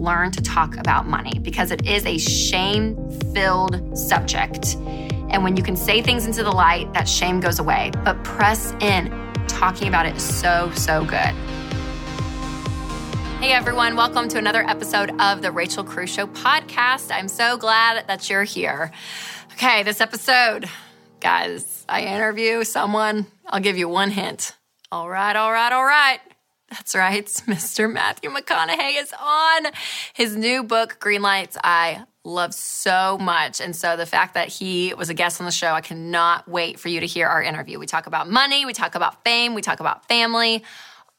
learn to talk about money because it is a shame filled subject. And when you can say things into the light, that shame goes away. But press in. Talking about it is so, so good. Hey everyone, welcome to another episode of the Rachel Cruze Show podcast. I'm so glad that you're here. Okay, this episode, guys, I interview someone. I'll give you one hint. All right, all right, all right. That's right. Mr. Matthew McConaughey is on his new book, Green Lights. I love so much. And so the fact that he was a guest on the show, I cannot wait for you to hear our interview. We talk about money, we talk about fame, we talk about family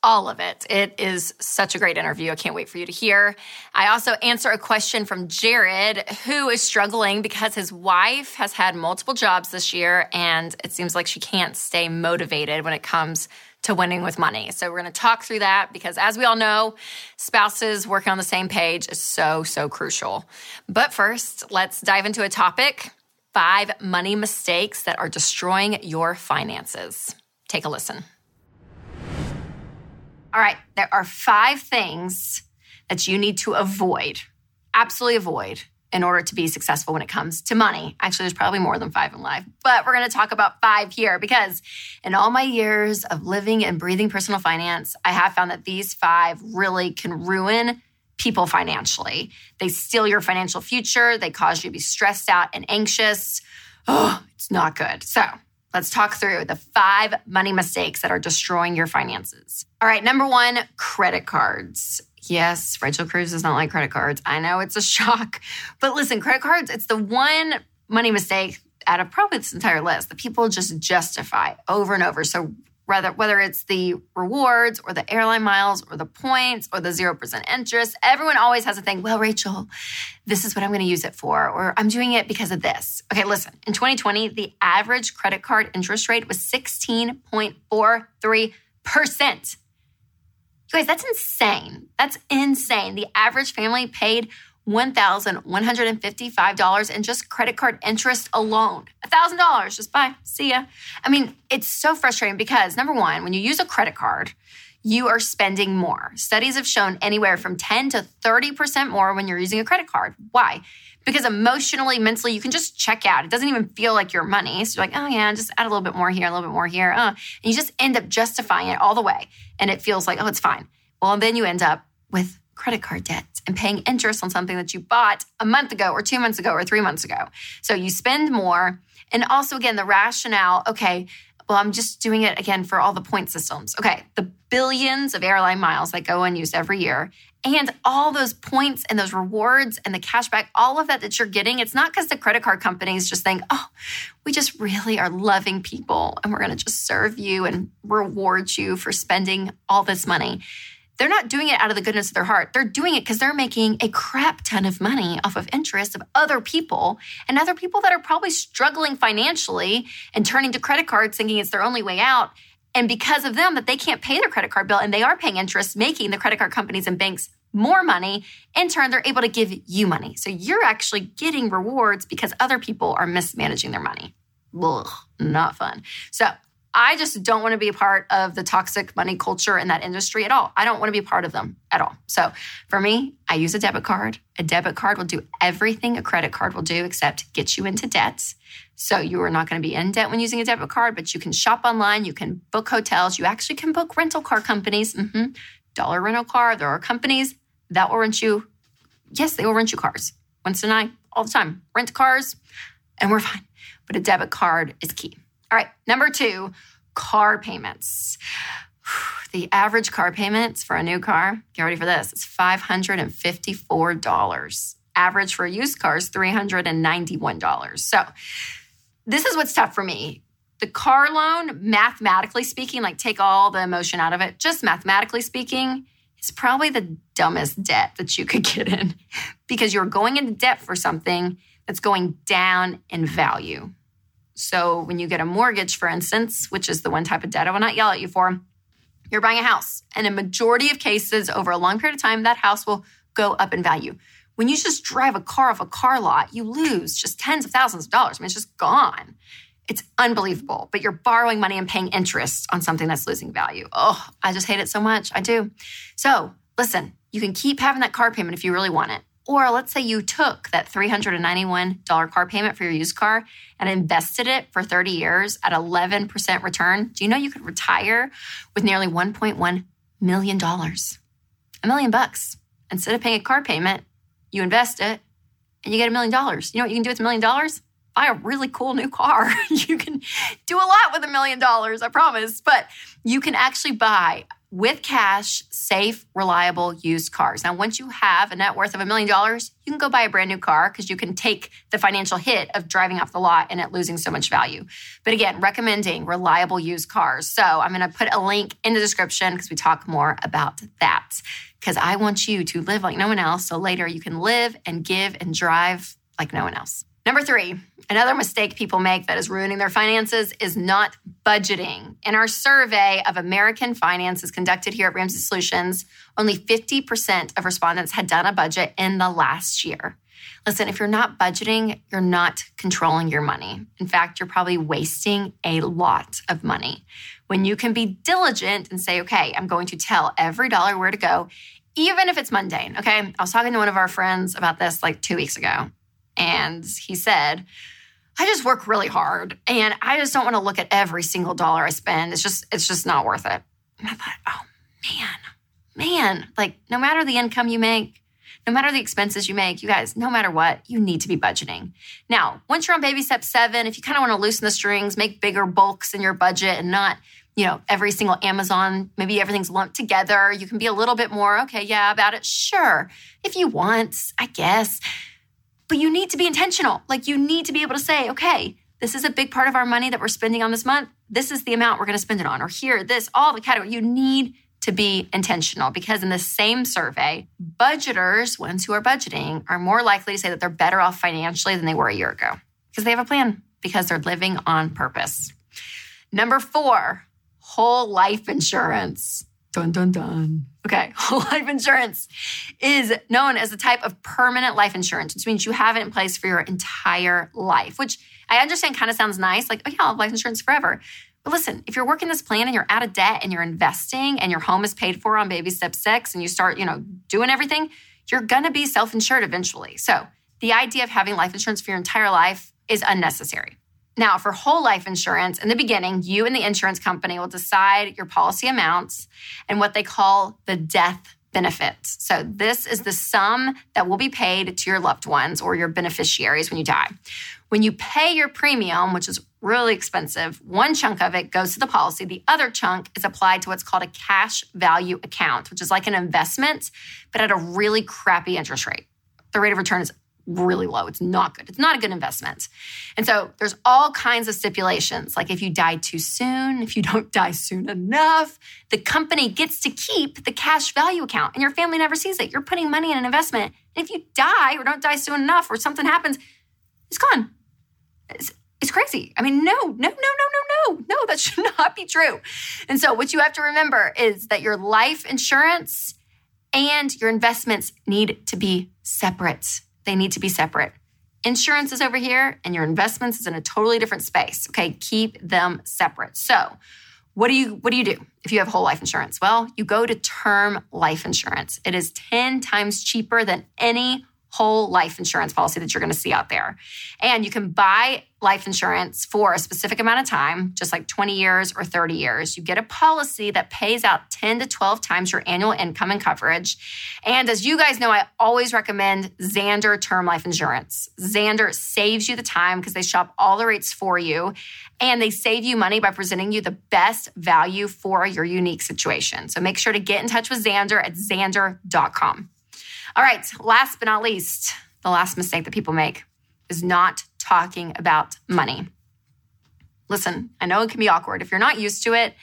all of it. It is such a great interview. I can't wait for you to hear. I also answer a question from Jared, who is struggling because his wife has had multiple jobs this year and it seems like she can't stay motivated when it comes to winning with money. So we're going to talk through that because as we all know, spouses working on the same page is so, so crucial. But first, let's dive into a topic five money mistakes that are destroying your finances. Take a listen. All right, there are five things that you need to avoid, absolutely avoid, in order to be successful when it comes to money. Actually, there's probably more than five in life, but we're going to talk about five here because in all my years of living and breathing personal finance, I have found that these five really can ruin people financially. They steal your financial future, they cause you to be stressed out and anxious. Oh, it's not good. So, Let's talk through the five money mistakes that are destroying your finances. All right, number one, credit cards. Yes, Rachel Cruze does not like credit cards. I know it's a shock. But listen, credit cards, it's the one money mistake out of probably this entire list that people just justify over and over. So whether whether it's the rewards or the airline miles or the points or the 0% interest everyone always has a thing well rachel this is what i'm going to use it for or i'm doing it because of this okay listen in 2020 the average credit card interest rate was 16.43% you guys that's insane that's insane the average family paid $1,155 in just credit card interest alone. $1,000, just bye, see ya. I mean, it's so frustrating because number one, when you use a credit card, you are spending more. Studies have shown anywhere from 10 to 30% more when you're using a credit card. Why? Because emotionally, mentally, you can just check out. It doesn't even feel like your money. So you're like, oh yeah, just add a little bit more here, a little bit more here. Uh, and you just end up justifying it all the way. And it feels like, oh, it's fine. Well, then you end up with credit card debt and paying interest on something that you bought a month ago or two months ago or three months ago. So you spend more. And also, again, the rationale okay, well, I'm just doing it again for all the point systems. Okay, the billions of airline miles that go unused every year and all those points and those rewards and the cashback, all of that that you're getting, it's not because the credit card companies just think, oh, we just really are loving people and we're going to just serve you and reward you for spending all this money they're not doing it out of the goodness of their heart. They're doing it because they're making a crap ton of money off of interest of other people and other people that are probably struggling financially and turning to credit cards thinking it's their only way out. And because of them, that they can't pay their credit card bill and they are paying interest, making the credit card companies and banks more money. In turn, they're able to give you money. So you're actually getting rewards because other people are mismanaging their money. Ugh, not fun. So I just don't want to be a part of the toxic money culture in that industry at all. I don't want to be a part of them at all. So for me, I use a debit card. A debit card will do everything a credit card will do except get you into debt. So you are not going to be in debt when using a debit card, but you can shop online, you can book hotels, you actually can book rental car companies. Mm-hmm. Dollar rental car. There are companies that will rent you. Yes, they will rent you cars. Once a night, all the time. Rent cars, and we're fine. But a debit card is key. All right, number two, car payments. The average car payments for a new car, get ready for this, it's $554. Average for a used car is $391. So this is what's tough for me. The car loan, mathematically speaking, like take all the emotion out of it, just mathematically speaking, is probably the dumbest debt that you could get in because you're going into debt for something that's going down in value. So when you get a mortgage, for instance, which is the one type of debt I will not yell at you for, you're buying a house. And in majority of cases, over a long period of time, that house will go up in value. When you just drive a car off a car lot, you lose just tens of thousands of dollars. I mean, it's just gone. It's unbelievable. But you're borrowing money and paying interest on something that's losing value. Oh, I just hate it so much. I do. So listen, you can keep having that car payment if you really want it. Or let's say you took that $391 car payment for your used car and invested it for 30 years at 11% return. Do you know you could retire with nearly $1.1 million? A million bucks. Instead of paying a car payment, you invest it and you get a million dollars. You know what you can do with a million dollars? Buy a really cool new car. you can do a lot with a million dollars, I promise. But you can actually buy with cash, safe, reliable used cars. Now, once you have a net worth of a million dollars, you can go buy a brand new car because you can take the financial hit of driving off the lot and it losing so much value. But again, recommending reliable used cars. So I'm going to put a link in the description because we talk more about that. Because I want you to live like no one else. So later you can live and give and drive like no one else. Number three, another mistake people make that is ruining their finances is not budgeting. In our survey of American finances conducted here at Ramsey Solutions, only 50% of respondents had done a budget in the last year. Listen, if you're not budgeting, you're not controlling your money. In fact, you're probably wasting a lot of money. When you can be diligent and say, okay, I'm going to tell every dollar where to go, even if it's mundane. Okay. I was talking to one of our friends about this like two weeks ago. And he said, I just work really hard and I just don't want to look at every single dollar I spend. It's just, it's just not worth it. And I thought, oh man, man, like no matter the income you make, no matter the expenses you make, you guys, no matter what, you need to be budgeting. Now, once you're on baby step seven, if you kind of want to loosen the strings, make bigger bulks in your budget and not, you know, every single Amazon, maybe everything's lumped together, you can be a little bit more, okay, yeah, about it. Sure. If you want, I guess. But you need to be intentional. Like you need to be able to say, okay, this is a big part of our money that we're spending on this month. This is the amount we're going to spend it on, or here, this, all the category. You need to be intentional because in the same survey, budgeters, ones who are budgeting, are more likely to say that they're better off financially than they were a year ago because they have a plan, because they're living on purpose. Number four, whole life insurance. Dun, dun, dun. Okay, life insurance is known as a type of permanent life insurance, which means you have it in place for your entire life, which I understand kind of sounds nice, like, oh yeah, I'll have life insurance forever. But listen, if you're working this plan and you're out of debt and you're investing and your home is paid for on baby step six and you start, you know, doing everything, you're gonna be self-insured eventually. So the idea of having life insurance for your entire life is unnecessary. Now, for whole life insurance, in the beginning, you and the insurance company will decide your policy amounts and what they call the death benefits. So, this is the sum that will be paid to your loved ones or your beneficiaries when you die. When you pay your premium, which is really expensive, one chunk of it goes to the policy. The other chunk is applied to what's called a cash value account, which is like an investment, but at a really crappy interest rate. The rate of return is really low. It's not good. It's not a good investment. And so there's all kinds of stipulations. Like if you die too soon, if you don't die soon enough, the company gets to keep the cash value account and your family never sees it. You're putting money in an investment. And if you die or don't die soon enough or something happens, it's gone. It's, it's crazy. I mean, no, no, no, no, no, no, no, that should not be true. And so what you have to remember is that your life insurance and your investments need to be separate they need to be separate. Insurance is over here and your investments is in a totally different space. Okay, keep them separate. So, what do you what do you do if you have whole life insurance? Well, you go to term life insurance. It is 10 times cheaper than any whole life insurance policy that you're going to see out there. And you can buy life insurance for a specific amount of time, just like 20 years or 30 years. You get a policy that pays out 10 to 12 times your annual income and coverage. And as you guys know, I always recommend Zander Term Life Insurance. Zander saves you the time because they shop all the rates for you and they save you money by presenting you the best value for your unique situation. So make sure to get in touch with Zander at zander.com. All right, last but not least, the last mistake that people make is not talking about money. Listen, I know it can be awkward. If you're not used to it,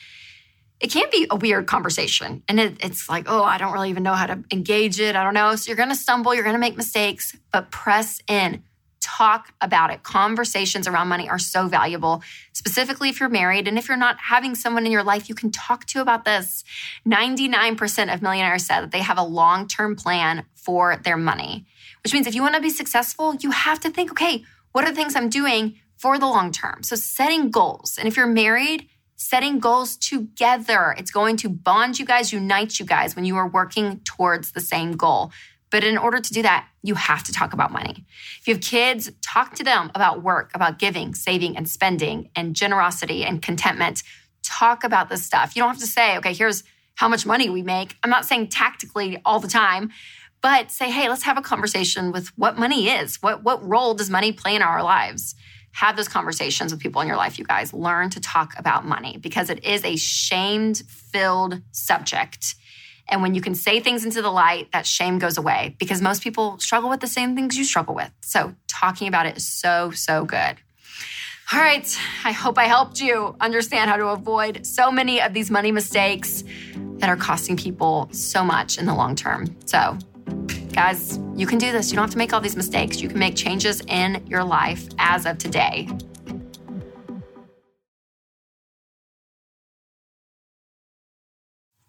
it can be a weird conversation. And it, it's like, oh, I don't really even know how to engage it. I don't know. So you're going to stumble, you're going to make mistakes, but press in talk about it. Conversations around money are so valuable, specifically if you're married and if you're not having someone in your life you can talk to about this. 99% of millionaires said that they have a long term plan for their money, which means if you want to be successful, you have to think, okay, what are the things I'm doing for the long term? So setting goals. And if you're married, setting goals together. It's going to bond you guys, unite you guys when you are working towards the same goal. But in order to do that, you have to talk about money. If you have kids, talk to them about work, about giving, saving, and spending, and generosity and contentment. Talk about this stuff. You don't have to say, okay, here's how much money we make. I'm not saying tactically all the time, but say, hey, let's have a conversation with what money is. What, what role does money play in our lives? Have those conversations with people in your life, you guys. Learn to talk about money because it is a shamed filled subject. And when you can say things into the light, that shame goes away because most people struggle with the same things you struggle with. So, talking about it is so, so good. All right, I hope I helped you understand how to avoid so many of these money mistakes that are costing people so much in the long term. So, guys, you can do this. You don't have to make all these mistakes. You can make changes in your life as of today.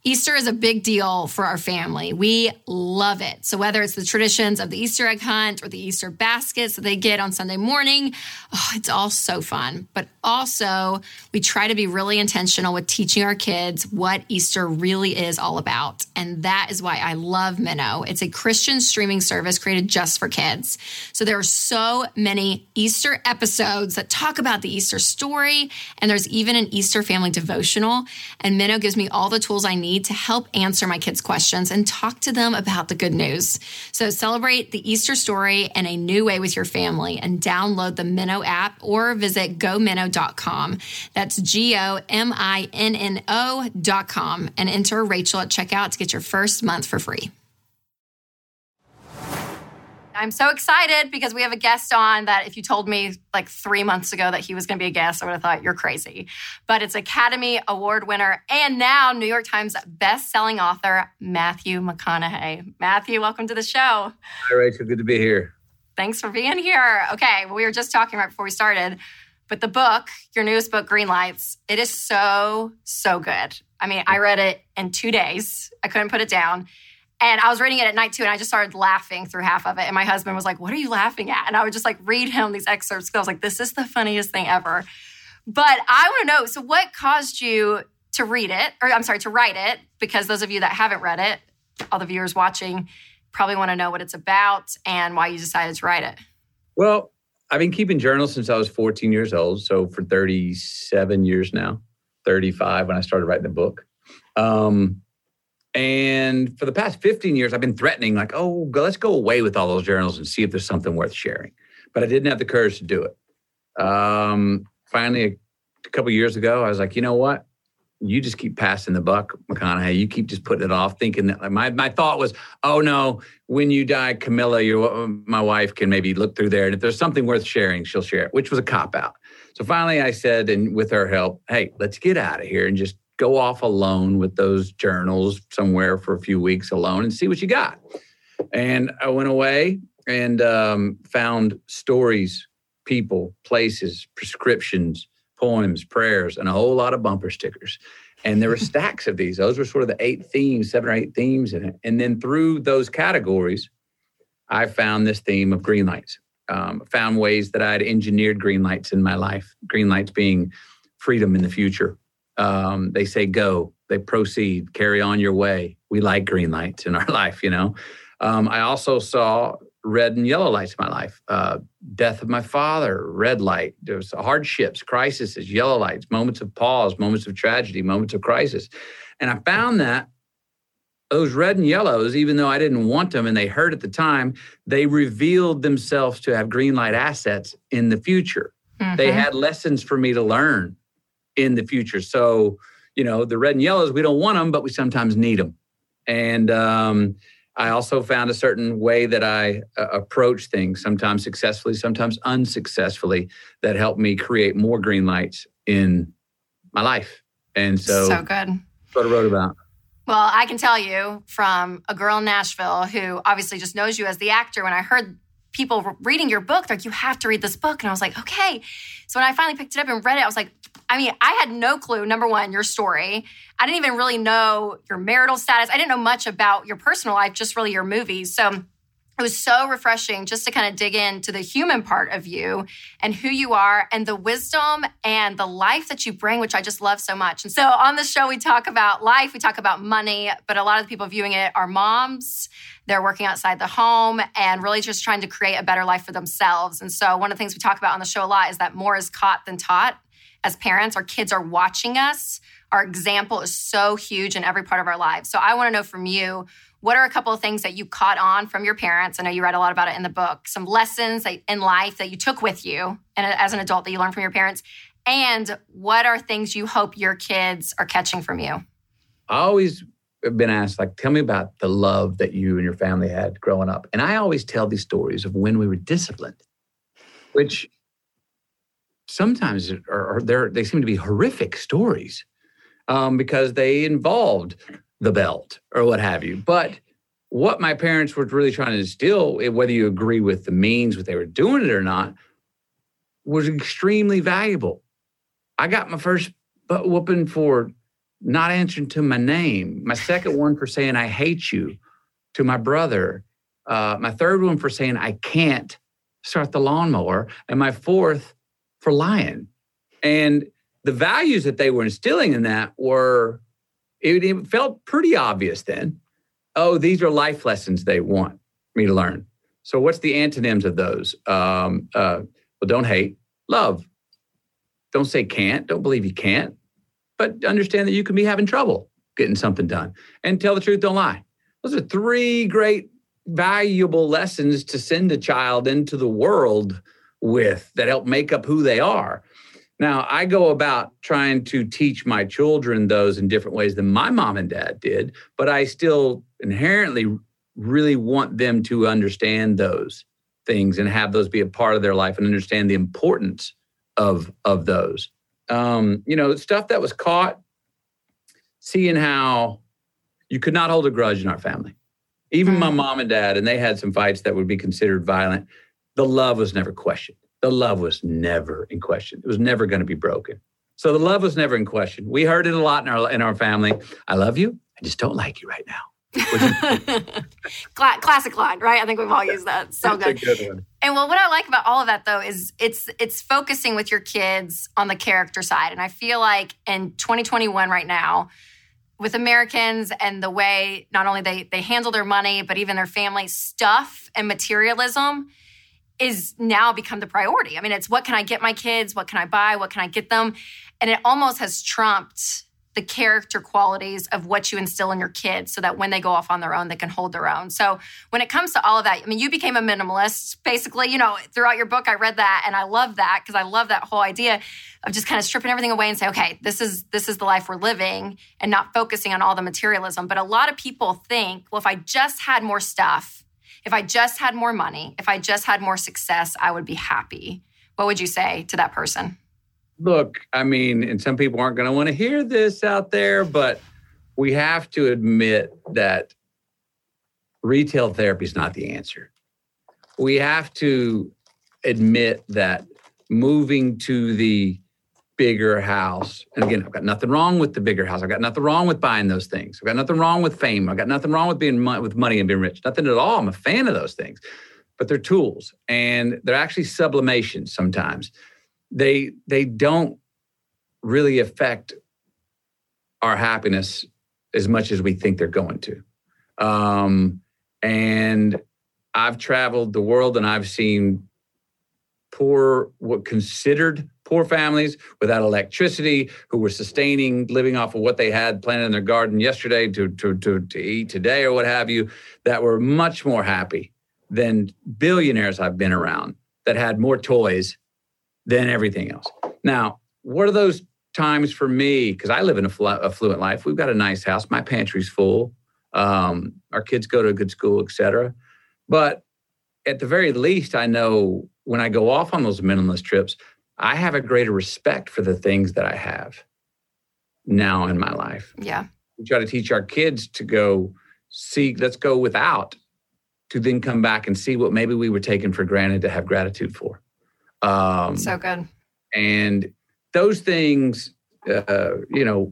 Easter is a big deal for our family. We love it. So, whether it's the traditions of the Easter egg hunt or the Easter baskets that they get on Sunday morning, oh, it's all so fun. But also, we try to be really intentional with teaching our kids what Easter really is all about. And that is why I love Minno. It's a Christian streaming service created just for kids. So, there are so many Easter episodes that talk about the Easter story. And there's even an Easter family devotional. And Minno gives me all the tools I need to help answer my kids' questions and talk to them about the good news. So celebrate the Easter story in a new way with your family and download the Minno app or visit gominno.com. That's G O M I N N O.com and enter Rachel at checkout to get your first month for free. I'm so excited because we have a guest on that if you told me like three months ago that he was going to be a guest, I would have thought you're crazy. But it's Academy Award winner and now New York Times best-selling author Matthew McConaughey. Matthew, welcome to the show. Hi, Rachel. Good to be here. Thanks for being here. Okay, well, we were just talking right before we started, but the book, your newest book, Green Lights, it is so, so good. I mean, I read it in two days. I couldn't put it down. And I was reading it at night too, and I just started laughing through half of it. And my husband was like, What are you laughing at? And I would just like read him these excerpts because I was like, This is the funniest thing ever. But I want to know so, what caused you to read it, or I'm sorry, to write it? Because those of you that haven't read it, all the viewers watching probably want to know what it's about and why you decided to write it. Well, I've been keeping journals since I was 14 years old. So, for 37 years now, 35 when I started writing the book. Um, and for the past 15 years, I've been threatening, like, oh, let's go away with all those journals and see if there's something worth sharing. But I didn't have the courage to do it. Um, finally, a, a couple years ago, I was like, you know what? You just keep passing the buck, McConaughey. You keep just putting it off, thinking that my, my thought was, oh no, when you die, Camilla, your my wife can maybe look through there, and if there's something worth sharing, she'll share it, which was a cop out. So finally, I said, and with her help, hey, let's get out of here and just go off alone with those journals somewhere for a few weeks alone and see what you got. And I went away and um, found stories, people, places, prescriptions, poems, prayers, and a whole lot of bumper stickers. And there were stacks of these. Those were sort of the eight themes, seven or eight themes in it. And then through those categories, I found this theme of green lights. Um, found ways that I'd engineered green lights in my life. Green lights being freedom in the future, um, they say go, they proceed, carry on your way. We like green lights in our life, you know. Um, I also saw red and yellow lights in my life. Uh, death of my father, red light. There's hardships, crises, yellow lights, moments of pause, moments of tragedy, moments of crisis. And I found that those red and yellows, even though I didn't want them and they hurt at the time, they revealed themselves to have green light assets in the future. Mm-hmm. They had lessons for me to learn in the future. So, you know, the red and yellows, we don't want them, but we sometimes need them. And um, I also found a certain way that I uh, approach things, sometimes successfully, sometimes unsuccessfully, that helped me create more green lights in my life. And so, so good. what I wrote about. Well, I can tell you from a girl in Nashville who obviously just knows you as the actor. When I heard people reading your book, they're like, you have to read this book. And I was like, okay. So when I finally picked it up and read it, I was like, I mean, I had no clue, number one, your story. I didn't even really know your marital status. I didn't know much about your personal life, just really your movies. So it was so refreshing just to kind of dig into the human part of you and who you are and the wisdom and the life that you bring, which I just love so much. And so on the show, we talk about life, we talk about money, but a lot of the people viewing it are moms. They're working outside the home and really just trying to create a better life for themselves. And so one of the things we talk about on the show a lot is that more is caught than taught. As parents, our kids are watching us. Our example is so huge in every part of our lives. So I want to know from you what are a couple of things that you caught on from your parents? I know you read a lot about it in the book. Some lessons in life that you took with you and as an adult that you learned from your parents. And what are things you hope your kids are catching from you? I always have been asked, like, tell me about the love that you and your family had growing up. And I always tell these stories of when we were disciplined, which sometimes are, are they seem to be horrific stories um, because they involved the belt or what have you. But what my parents were really trying to instill, eh, whether you agree with the means, what they were doing it or not, was extremely valuable. I got my first butt whooping for not answering to my name. My second one for saying I hate you to my brother. Uh, my third one for saying I can't start the lawnmower, and my fourth for lying. And the values that they were instilling in that were it, it felt pretty obvious then. Oh, these are life lessons they want me to learn. So, what's the antonyms of those? Um, uh, well, don't hate, love. Don't say can't. Don't believe you can't. But understand that you can be having trouble getting something done. And tell the truth, don't lie. Those are three great, valuable lessons to send a child into the world with that help make up who they are. Now, I go about trying to teach my children those in different ways than my mom and dad did, but I still inherently really want them to understand those things and have those be a part of their life and understand the importance of of those. Um, you know, stuff that was caught, seeing how you could not hold a grudge in our family. Even mm. my mom and dad, and they had some fights that would be considered violent. The love was never questioned the love was never in question. It was never going to be broken. So the love was never in question. We heard it a lot in our in our family. I love you. I just don't like you right now. Classic line, right? I think we've all used that. So good. good and well, what I like about all of that though is it's it's focusing with your kids on the character side. And I feel like in 2021 right now, with Americans and the way not only they they handle their money, but even their family stuff and materialism is now become the priority. I mean, it's what can I get my kids? What can I buy? What can I get them? And it almost has trumped the character qualities of what you instill in your kids so that when they go off on their own, they can hold their own. So when it comes to all of that, I mean, you became a minimalist basically, you know, throughout your book, I read that and I love that because I love that whole idea of just kind of stripping everything away and say, okay, this is, this is the life we're living and not focusing on all the materialism. But a lot of people think, well, if I just had more stuff, if I just had more money, if I just had more success, I would be happy. What would you say to that person? Look, I mean, and some people aren't going to want to hear this out there, but we have to admit that retail therapy is not the answer. We have to admit that moving to the bigger house. And again, I've got nothing wrong with the bigger house. I've got nothing wrong with buying those things. I've got nothing wrong with fame. I've got nothing wrong with being with money and being rich. Nothing at all. I'm a fan of those things, but they're tools and they're actually sublimations sometimes. They they don't really affect our happiness as much as we think they're going to. Um, and I've traveled the world and I've seen poor, what considered poor families without electricity who were sustaining living off of what they had planted in their garden yesterday to, to, to, to eat today or what have you that were much more happy than billionaires I've been around that had more toys than everything else. Now, what are those times for me? Because I live in a affluent life. We've got a nice house. My pantry's full. Um, our kids go to a good school, et cetera. But at the very least, I know when I go off on those minimalist trips, I have a greater respect for the things that I have now in my life. Yeah. We try to teach our kids to go see, let's go without, to then come back and see what maybe we were taken for granted to have gratitude for. Um, so good. And those things, uh, you know,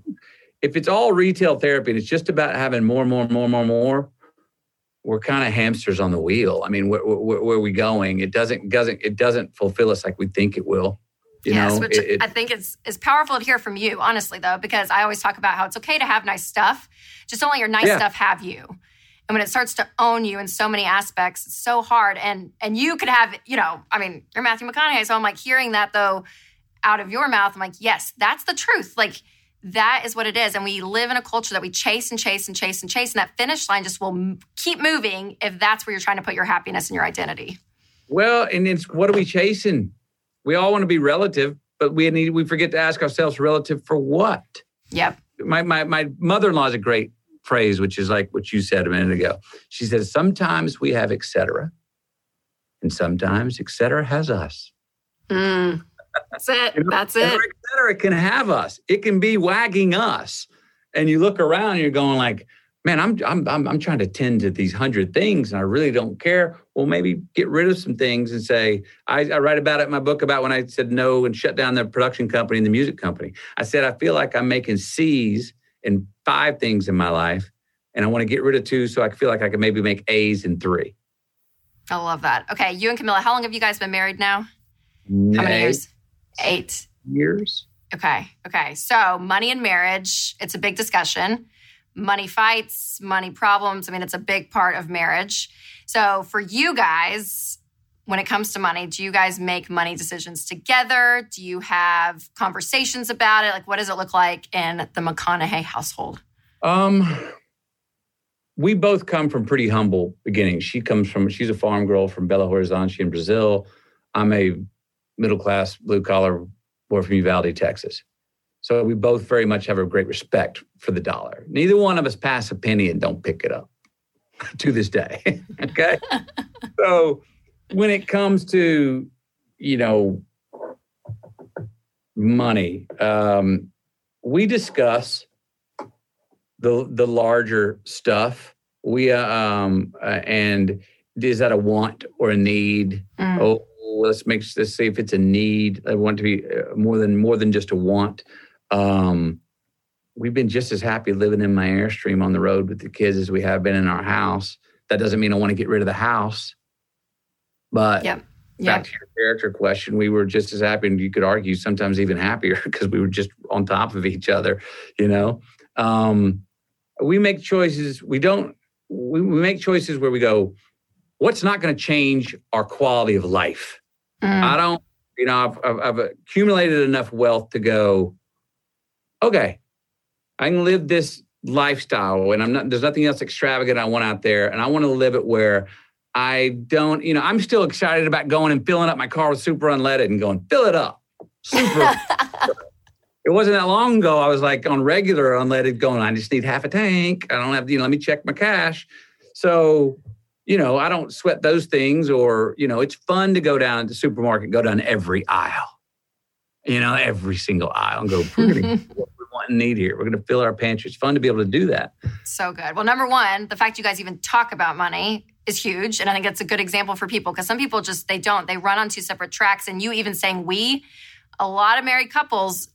if it's all retail therapy and it's just about having more, and more, more, more, more, we're kind of hamsters on the wheel. I mean, where, where, where, are we going? It doesn't doesn't it doesn't fulfill us like we think it will. You yes, know, which it, it, I think is is powerful to hear from you, honestly, though, because I always talk about how it's okay to have nice stuff, just don't let your nice yeah. stuff have you. And when it starts to own you in so many aspects, it's so hard. And and you could have, you know, I mean, you're Matthew McConaughey, so I'm like hearing that though out of your mouth. I'm like, yes, that's the truth. Like that is what it is. And we live in a culture that we chase and chase and chase and chase. And that finish line just will m- keep moving if that's where you're trying to put your happiness and your identity. Well, and it's what are we chasing? We all want to be relative, but we need we forget to ask ourselves relative for what? Yep. My my my mother-in-law is a great phrase, which is like what you said a minute ago. She says, sometimes we have etc. And sometimes etc. has us. Mm. That's it. you know, That's it. Et cetera can have us. It can be wagging us. And you look around and you're going like, man, I'm, I'm, I'm, I'm trying to tend to these hundred things and I really don't care. Well, maybe get rid of some things and say, I, I write about it in my book about when I said no and shut down the production company and the music company. I said, I feel like I'm making C's in five things in my life and I want to get rid of two so I feel like I can maybe make A's in three. I love that. Okay, you and Camilla, how long have you guys been married now? How many years? Eight years. Okay. Okay. So, money and marriage, it's a big discussion. Money fights, money problems. I mean, it's a big part of marriage. So, for you guys, when it comes to money, do you guys make money decisions together? Do you have conversations about it? Like, what does it look like in the McConaughey household? Um, we both come from pretty humble beginnings. She comes from, she's a farm girl from Belo Horizonte in Brazil. I'm a middle class, blue collar boy from Uvalde, Texas. So we both very much have a great respect for the dollar. Neither one of us pass a penny and don't pick it up to this day. okay. so when it comes to, you know, money, um, we discuss the the larger stuff. We uh, um, uh, and is that a want or a need? Mm. Oh, let's make let's see if it's a need. I want to be uh, more than more than just a want. Um, we've been just as happy living in my airstream on the road with the kids as we have been in our house. That doesn't mean I want to get rid of the house, but yep. Yep. back to your character question, we were just as happy, and you could argue sometimes even happier because we were just on top of each other. You know, um, we make choices. We don't. We, we make choices where we go. What's not going to change our quality of life? Mm. I don't, you know, I've, I've, I've accumulated enough wealth to go, okay, I can live this lifestyle and I'm not, there's nothing else extravagant I want out there. And I want to live it where I don't, you know, I'm still excited about going and filling up my car with super unleaded and going, fill it up. Super. it wasn't that long ago. I was like on regular unleaded going, I just need half a tank. I don't have, you know, let me check my cash. So you know, I don't sweat those things or, you know, it's fun to go down to the supermarket, go down every aisle, you know, every single aisle and go, we're going to what we want and need here. We're going to fill our pantry. It's fun to be able to do that. So good. Well, number one, the fact you guys even talk about money is huge. And I think that's a good example for people because some people just, they don't. They run on two separate tracks. And you even saying we, a lot of married couples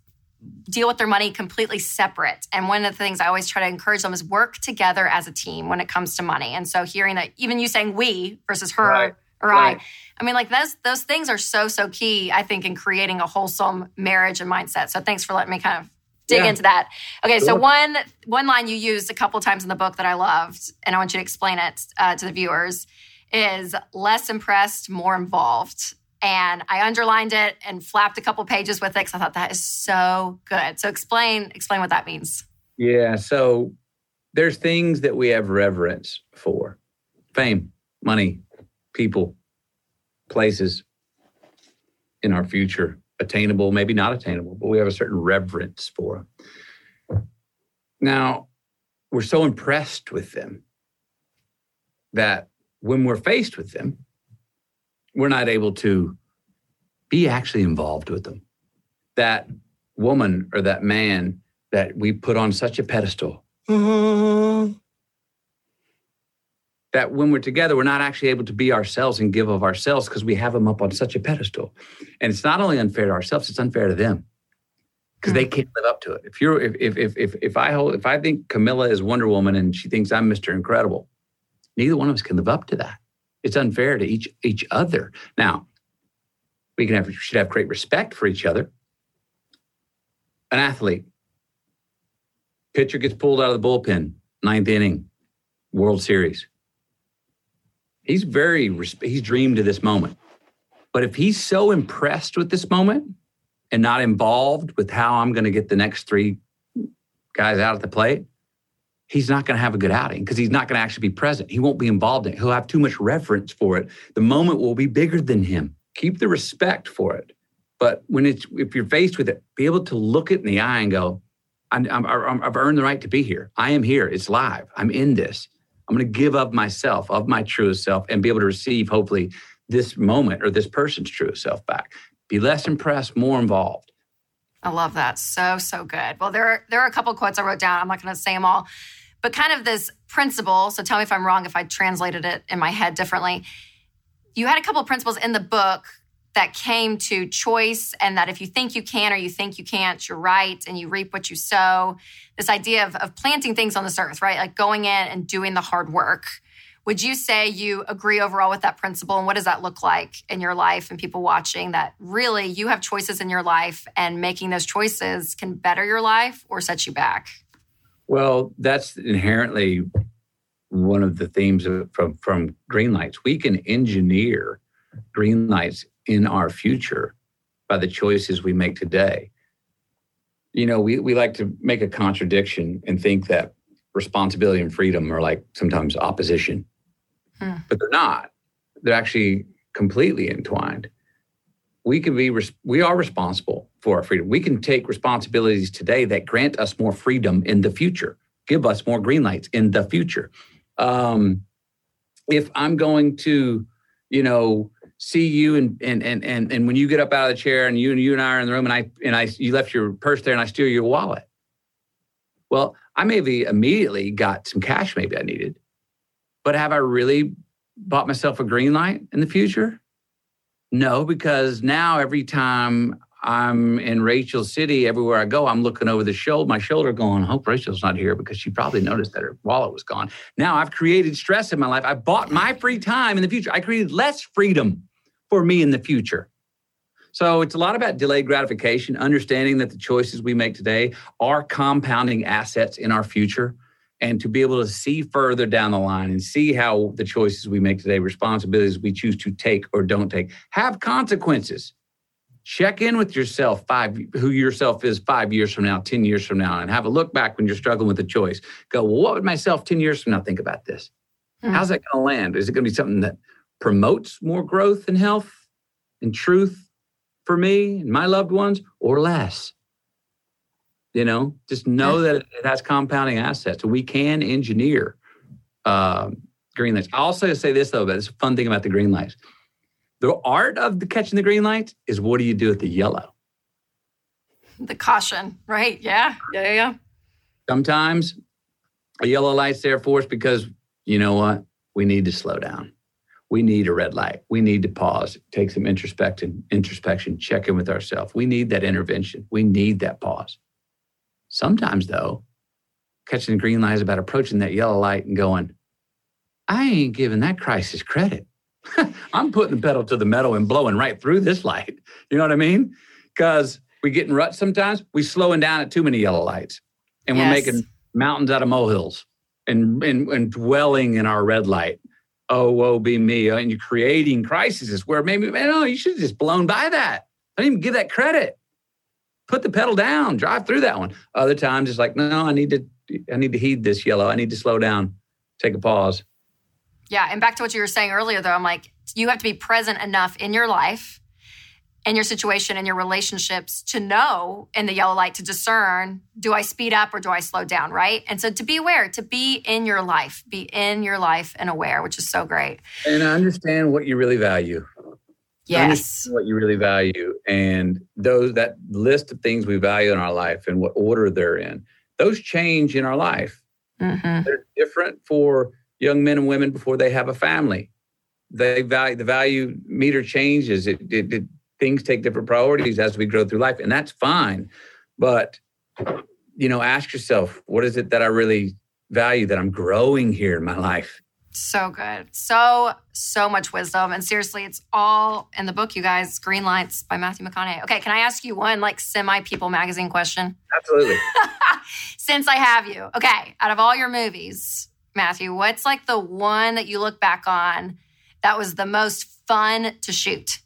deal with their money completely separate. And one of the things I always try to encourage them is work together as a team when it comes to money. And so hearing that even you saying we versus her right. or right. I, I mean, like those those things are so so key. I think in creating a wholesome marriage and mindset. So thanks for letting me kind of dig yeah. into that. Okay, sure. so one one line you used a couple times in the book that I loved, and I want you to explain it uh, to the viewers, is less impressed, more involved and I underlined it and flapped a couple pages with it because I thought that is so good. So explain explain what that means. Yeah, so there's things that we have reverence for: fame, money, people, places in our future, attainable, maybe not attainable, but we have a certain reverence for. Now, we're so impressed with them that when we're faced with them, we're not able to be actually involved with them. That woman or that man that we put on such a pedestal. Mm-hmm. That when we're together, we're not actually able to be ourselves and give of ourselves because we have them up on such a pedestal. And it's not only unfair to ourselves, it's unfair to them because they mm. can't live up to it. If you're if if if if, if I hold if I think Camilla is Wonder Woman and she thinks I'm Mr. Incredible, neither one of us can live up to that. It's unfair to each each other. Now, we can have should have great respect for each other. An athlete, pitcher gets pulled out of the bullpen, ninth inning, World Series. He's very he's dreamed of this moment. But if he's so impressed with this moment and not involved with how I'm going to get the next three guys out at the plate, he's not going to have a good outing because he's not going to actually be present. He won't be involved in it. He'll have too much reference for it. The moment will be bigger than him. Keep the respect for it. But when it's if you're faced with it, be able to look it in the eye and go, I'm, I'm, I've earned the right to be here. I am here. It's live. I'm in this. I'm going to give of myself, of my truest self, and be able to receive, hopefully, this moment or this person's truest self back. Be less impressed, more involved. I love that. So, so good. Well, there are, there are a couple quotes I wrote down. I'm not going to say them all, but kind of this principle. So tell me if I'm wrong if I translated it in my head differently. You had a couple of principles in the book that came to choice and that if you think you can or you think you can't, you're right and you reap what you sow. This idea of, of planting things on this earth, right? Like going in and doing the hard work. Would you say you agree overall with that principle? And what does that look like in your life and people watching that really you have choices in your life and making those choices can better your life or set you back? Well, that's inherently one of the themes of, from, from green lights. We can engineer green lights in our future by the choices we make today. You know, we, we like to make a contradiction and think that responsibility and freedom are like sometimes opposition, hmm. but they're not. They're actually completely entwined. We can be, we are responsible for our freedom. We can take responsibilities today that grant us more freedom in the future, give us more green lights in the future. Um, if I'm going to, you know, see you and and and and and when you get up out of the chair and you and you and I are in the room and I and I you left your purse there and I steal your wallet. Well, I maybe immediately got some cash maybe I needed, but have I really bought myself a green light in the future? No, because now every time I'm in Rachel City, everywhere I go, I'm looking over the shoulder, my shoulder, going, I hope Rachel's not here because she probably noticed that her wallet was gone. Now I've created stress in my life. I bought my free time in the future. I created less freedom for me in the future. So it's a lot about delayed gratification, understanding that the choices we make today are compounding assets in our future. And to be able to see further down the line and see how the choices we make today, responsibilities we choose to take or don't take, have consequences. Check in with yourself, five, who yourself is five years from now, 10 years from now, and have a look back when you're struggling with a choice. Go, well, what would myself 10 years from now think about this? Mm-hmm. How's that going to land? Is it going to be something that promotes more growth and health and truth for me and my loved ones or less. You know, just know that it has compounding assets. We can engineer um, green lights. I'll also say this though, but it's a fun thing about the green lights. The art of the catching the green light is what do you do with the yellow? The caution, right? Yeah, yeah, yeah. Sometimes a yellow light's there for us because you know what? We need to slow down we need a red light. We need to pause, take some introspection, introspection, check in with ourselves. We need that intervention. We need that pause. Sometimes, though, catching the green light is about approaching that yellow light and going, I ain't giving that crisis credit. I'm putting the pedal to the metal and blowing right through this light. You know what I mean? Because we get in ruts sometimes. We slowing down at too many yellow lights, and yes. we're making mountains out of molehills and, and and dwelling in our red light oh, woe be me. Uh, and you're creating crises where maybe, man, no, you should have just blown by that. I didn't even give that credit. Put the pedal down, drive through that one. Other times it's like, no, I need to, I need to heed this yellow. I need to slow down, take a pause. Yeah. And back to what you were saying earlier, though, I'm like, you have to be present enough in your life and your situation and your relationships to know in the yellow light to discern do I speed up or do I slow down, right? And so to be aware, to be in your life, be in your life and aware, which is so great. And I understand what you really value. Yes. what you really value and those that list of things we value in our life and what order they're in. Those change in our life. Mm-hmm. They're different for young men and women before they have a family. They value the value meter changes. It, it, it things take different priorities as we grow through life, and that's fine. But you know, ask yourself, what is it that I really value that I'm growing here in my life? So good. So, so much wisdom. And seriously, it's all in the book, you guys. Green Lights by Matthew McConaughey. Okay, can I ask you one like semi People magazine question? Absolutely. Since I have you. Okay, out of all your movies, Matthew, what's like the one that you look back on that was the most fun to shoot?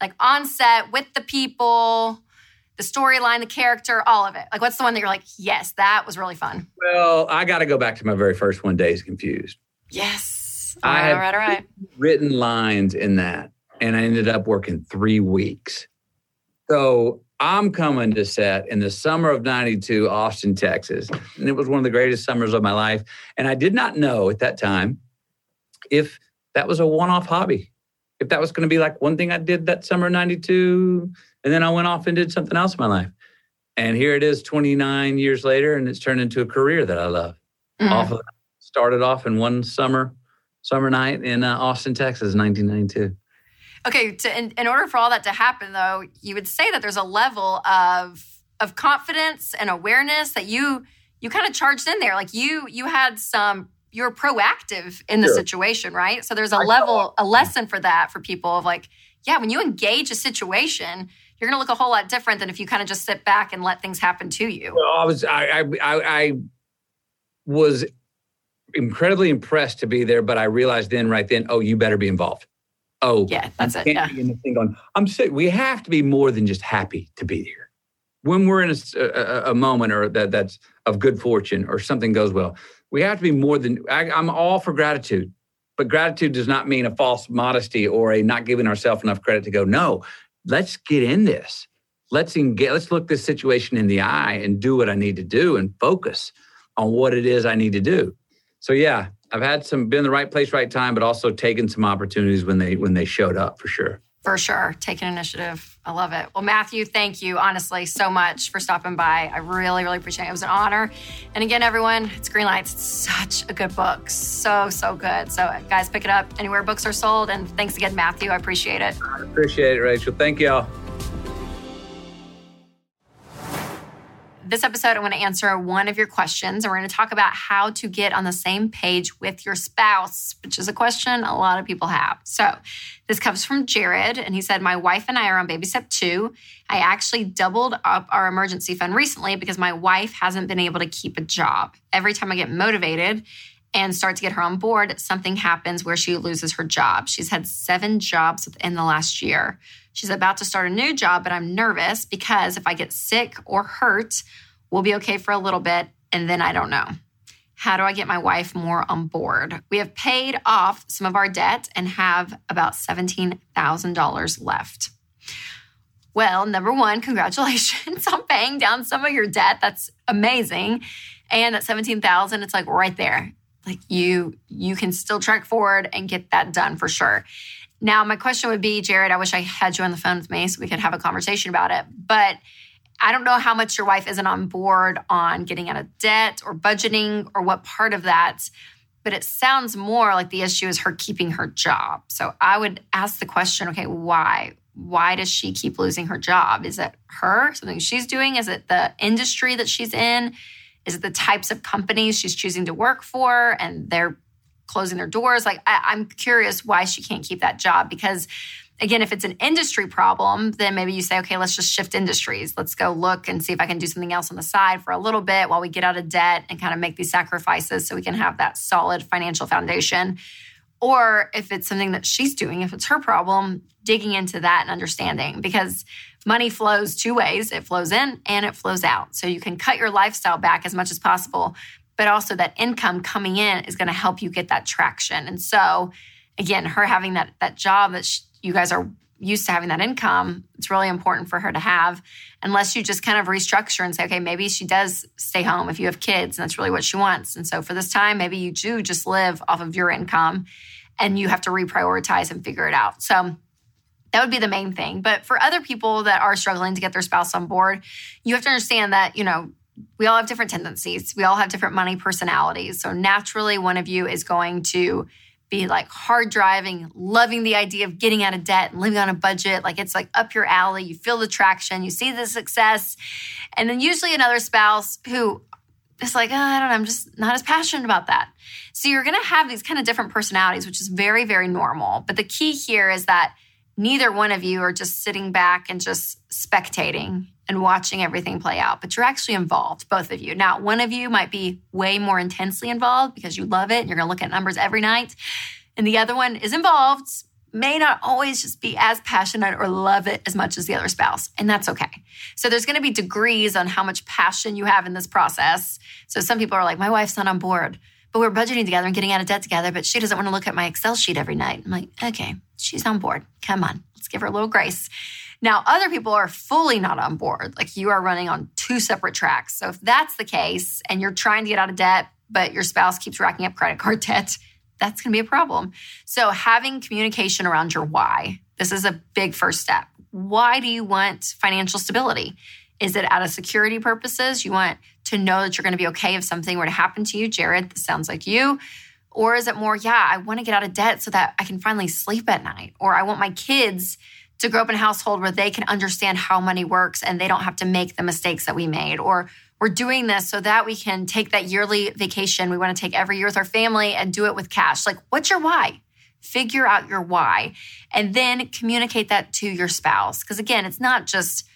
Like on set with the people, the storyline, the character, all of it. Like, what's the one that you're like, yes, that was really fun? Well, I got to go back to my very first one, Days Confused. Yes. I All right, all right, all right. written lines in that, and I ended up working three weeks. So I'm coming to set in the summer of 92, Austin, Texas. And it was one of the greatest summers of my life. And I did not know at that time if that was a one off hobby, if that was going to be like one thing I did that summer of 92. And then I went off and did something else in my life. And here it is 29 years later, and it's turned into a career that I love. Mhm. Off of started off in one summer summer night in uh, Austin, Texas, 1992. Okay, to, in, in order for all that to happen, though, you would say that there's a level of of confidence and awareness that you you kind of charged in there. Like you you had some you were proactive in the Sure. situation, right? So there's a I level a lesson for that for people of like, yeah, when you engage a situation, you're going to look a whole lot different than if you kind of just sit back and let things happen to you. Well, I was I, I I I was incredibly impressed to be there, but I realized then right then, oh, you better be involved. Oh, Yeah, that's it. Yeah. in the thing going. I'm sick. We have to be more than just happy to be here. When we're in a moment or that that's of good fortune or something goes well, we have to be more than. I, I'm all for gratitude, but gratitude does not mean a false modesty or a not giving ourselves enough credit to go. No, let's get in this. Let's engage. Let's look this situation in the eye and do what I need to do and focus on what it is I need to do. So yeah, I've had some been in the right place, right time, but also taken some opportunities when they when they showed up for sure. For sure. Taking initiative. I love it. Well, Matthew, thank you honestly so much for stopping by. I really, really appreciate it. It was an honor. And again, everyone, it's Green Lights. It's such a good book. So, so good. So, guys, pick it up anywhere books are sold. And thanks again, Matthew. I appreciate it. I appreciate it, Rachel. Thank y'all. This episode, I want to answer one of your questions, and we're going to talk about how to get on the same page with your spouse, which is a question a lot of people have. So, this comes from Jared, and he said, My wife and I are on baby step two. I actually doubled up our emergency fund recently because my wife hasn't been able to keep a job. Every time I get motivated, and start to get her on board, something happens where she loses her job. She's had seven jobs within the last year. She's about to start a new job, but I'm nervous because if I get sick or hurt, we'll be okay for a little bit, and then I don't know. How do I get my wife more on board? We have paid off some of our debt and have about $17,000 left. Well, number one, congratulations on paying down some of your debt. That's amazing. And at 17,000, it's like right there. Like you you can still track forward and get that done for sure. Now, my question would be, Jared, I wish I had you on the phone with me so we could have a conversation about it. But I don't know how much your wife isn't on board on getting out of debt or budgeting or what part of that. But it sounds more like the issue is her keeping her job. So I would ask the question okay, why? Why does she keep losing her job? Is it her, something she's doing? Is it the industry that she's in? Is it the types of companies she's choosing to work for and they're closing their doors? Like, I, I'm curious why she can't keep that job because again, if it's an industry problem, then maybe you say, okay, let's just shift industries. Let's go look and see if I can do something else on the side for a little bit while we get out of debt and kind of make these sacrifices so we can have that solid financial foundation. Or if it's something that she's doing, if it's her problem, digging into that and understanding because money flows two ways it flows in and it flows out. So you can cut your lifestyle back as much as possible, but also that income coming in is going to help you get that traction. And so, again, her having that that job that sh you guys are used to having that income, it's really important for her to have. Unless you just kind of restructure and say, okay, maybe she does stay home if you have kids, and that's really what she wants. And so for this time, maybe you do just live off of your income, and you have to reprioritize and figure it out. So that would be the main thing. But for other people that are struggling to get their spouse on board, you have to understand that, you know, we all have different tendencies. We all have different money personalities. So naturally, one of you is going to be like hard driving, loving the idea of getting out of debt and living on a budget. Like it's like up your alley. You feel the traction, you see the success. And then usually another spouse who it's like, oh, I don't know, I'm just not as passionate about that. So you're going to have these kind of different personalities, which is very, very normal. But the key here is that neither one of you are just sitting back and just spectating and watching everything play out, but you're actually involved, both of you. Now, one of you might be way more intensely involved because you love it and you're going to look at numbers every night. And the other one is involved, may not always just be as passionate or love it as much as the other spouse. And that's okay. So there's going to be degrees on how much passion you have in this process. So some people are like, my wife's not on board, but we're budgeting together and getting out of debt together, but she doesn't want to look at my Excel sheet every night. I'm like, okay, she's on board. Come on, let's give her a little grace. Now, other people are fully not on board. Like you are running on two separate tracks. So if that's the case and you're trying to get out of debt, but your spouse keeps racking up credit card debt, that's going to be a problem. So, having communication around your why, this is a big first step. Why do you want financial stability? Is it out of security purposes? You want to know that you're going to be okay if something were to happen to you? Jared, this sounds like you. Or is it more, yeah, I want to get out of debt so that I can finally sleep at night? Or I want my kids to grow up in a household where they can understand how money works and they don't have to make the mistakes that we made. Or we're doing this so that we can take that yearly vacation we want to take every year with our family and do it with cash. Like, what's your why? Figure out your why and then communicate that to your spouse. Because again, it's not just,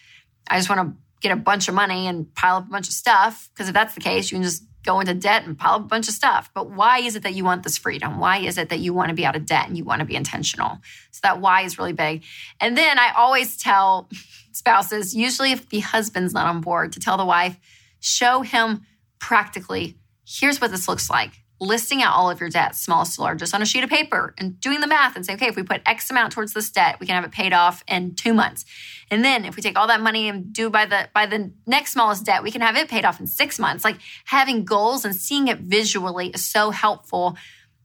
I just want to get a bunch of money and pile up a bunch of stuff. Because if that's the case, you can just go into debt and pile up a bunch of stuff. But why is it that you want this freedom? Why is it that you want to be out of debt and you want to be intentional? So that why is really big. And then I always tell spouses, usually if the husband's not on board, to tell the wife, show him practically here's what this looks like listing out all of your debts, smallest to largest, on a sheet of paper and doing the math and say, okay, if we put X amount towards this debt, we can have it paid off in two months. And then if we take all that money and do by the by the next smallest debt, we can have it paid off in six months. Like having goals and seeing it visually is so helpful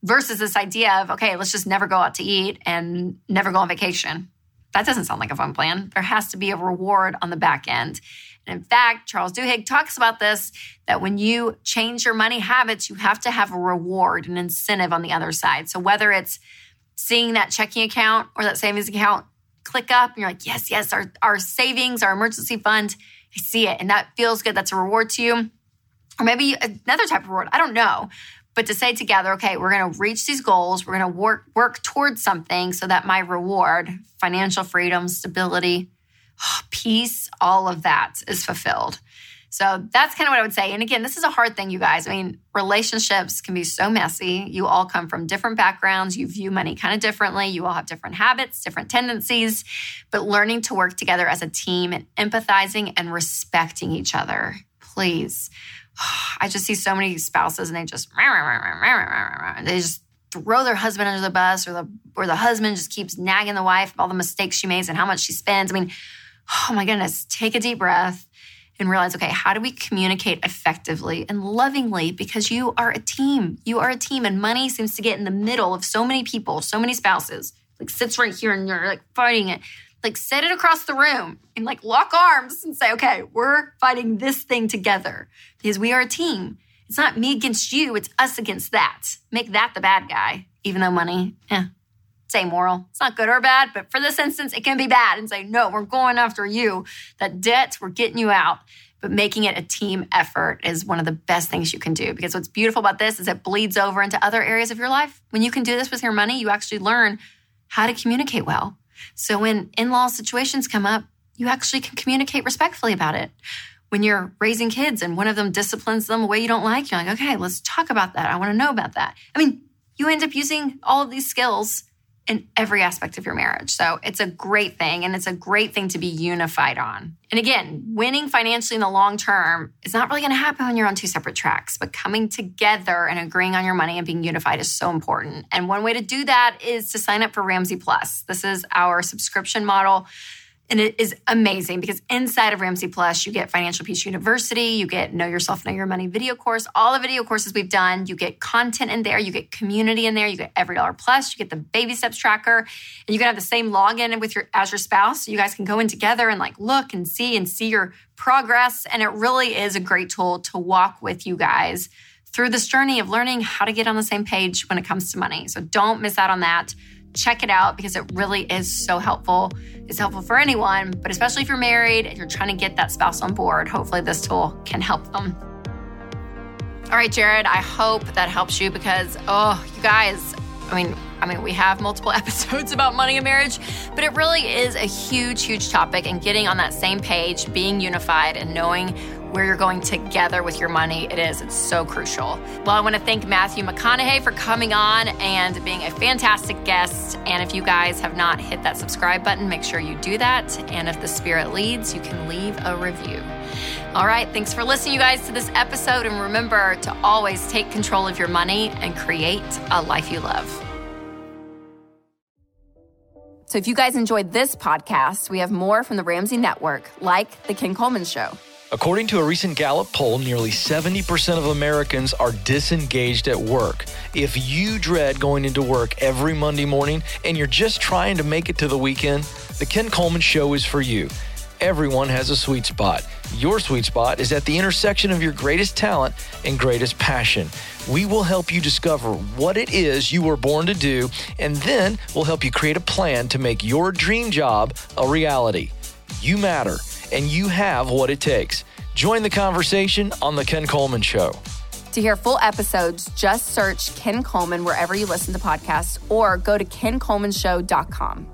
versus this idea of, okay, let's just never go out to eat and never go on vacation. That doesn't sound like a fun plan. There has to be a reward on the back end. And in fact, Charles Duhigg talks about this that when you change your money habits, you have to have a reward, an incentive on the other side. So whether it's seeing that checking account or that savings account click up and you're like, yes, yes, our, our savings, our emergency fund, I see it and that feels good. That's a reward to you. Or maybe another type of reward. I don't know. But to say together, okay, we're going to reach these goals. We're going to work work towards something so that my reward, financial freedom, stability, peace, all of that is fulfilled. So that's kind of what I would say. And again, this is a hard thing, you guys. I mean, relationships can be so messy. You all come from different backgrounds. You view money kind of differently. You all have different habits, different tendencies. But learning to work together as a team and empathizing and respecting each other, please. I just see so many spouses and they just they just throw their husband under the bus or the or the husband just keeps nagging the wife about all the mistakes she makes and how much she spends. I mean, oh my goodness, take a deep breath and realize, okay, how do we communicate effectively and lovingly? Because you are a team. You are a team, and money seems to get in the middle of so many people, so many spouses. Like sits right here and you're like fighting it. Like set it across the room and like lock arms and say, okay, we're fighting this thing together because we are a team. It's not me against you, it's us against that. Make that the bad guy, even though money, yeah, say moral. It's not good or bad, but for this instance, it can be bad and say, no, we're going after you. That debt, we're getting you out. But making it a team effort is one of the best things you can do because what's beautiful about this is it bleeds over into other areas of your life. When you can do this with your money, you actually learn how to communicate well. So when in law situations come up, you actually can communicate respectfully about it. When you're raising kids and one of them disciplines them a way you don't like, you're like, okay, let's talk about that. I want to know about that. I mean, you end up using all of these skills in every aspect of your marriage. So it's a great thing and it's a great thing to be unified on. And again, winning financially in the long term is not really going to happen when you're on two separate tracks, but coming together and agreeing on your money and being unified is so important. And one way to do that is to sign up for Ramsey Plus. This is our subscription model and it is amazing because inside of Ramsey Plus, you get Financial Peace University, you get Know Yourself, Know Your Money video course, all the video courses we've done. You get content in there, you get community in there, you get Every Dollar Plus, you get the baby steps tracker, and you can have the same login with your as your spouse. So you guys can go in together and like look and see and see your progress. And it really is a great tool to walk with you guys through this journey of learning how to get on the same page when it comes to money. So don't miss out on that check it out because it really is so helpful. It's helpful for anyone, but especially if you're married and you're trying to get that spouse on board, hopefully this tool can help them. All right, Jared, I hope that helps you because, oh, you guys, I mean, I mean, we have multiple episodes about money and marriage, but it really is a huge, huge topic. And getting on that same page, being unified, and knowing where you're going together with your money, it is. It's so crucial. Well, I want to thank Matthew McConaughey for coming on and being a fantastic guest. And if you guys have not hit that subscribe button, make sure you do that. And if the Spirit leads, you can leave a review. All right, thanks for listening, you guys, to this episode. And remember to always take control of your money and create a life you love. So if you guys enjoyed this podcast, we have more from the Ramsey Network, like The Ken Coleman Show. According to a recent Gallup poll, nearly 70% of Americans are disengaged at work. If you dread going into work every Monday morning and you're just trying to make it to the weekend, The Ken Coleman Show is for you. Everyone has a sweet spot. Your sweet spot is at the intersection of your greatest talent and greatest passion. We will help you discover what it is you were born to do, and then we'll help you create a plan to make your dream job a reality. You matter, and you have what it takes. Join the conversation on The Ken Coleman Show. To hear full episodes, just search Ken Coleman wherever you listen to podcasts or go to kencolemanshow.com.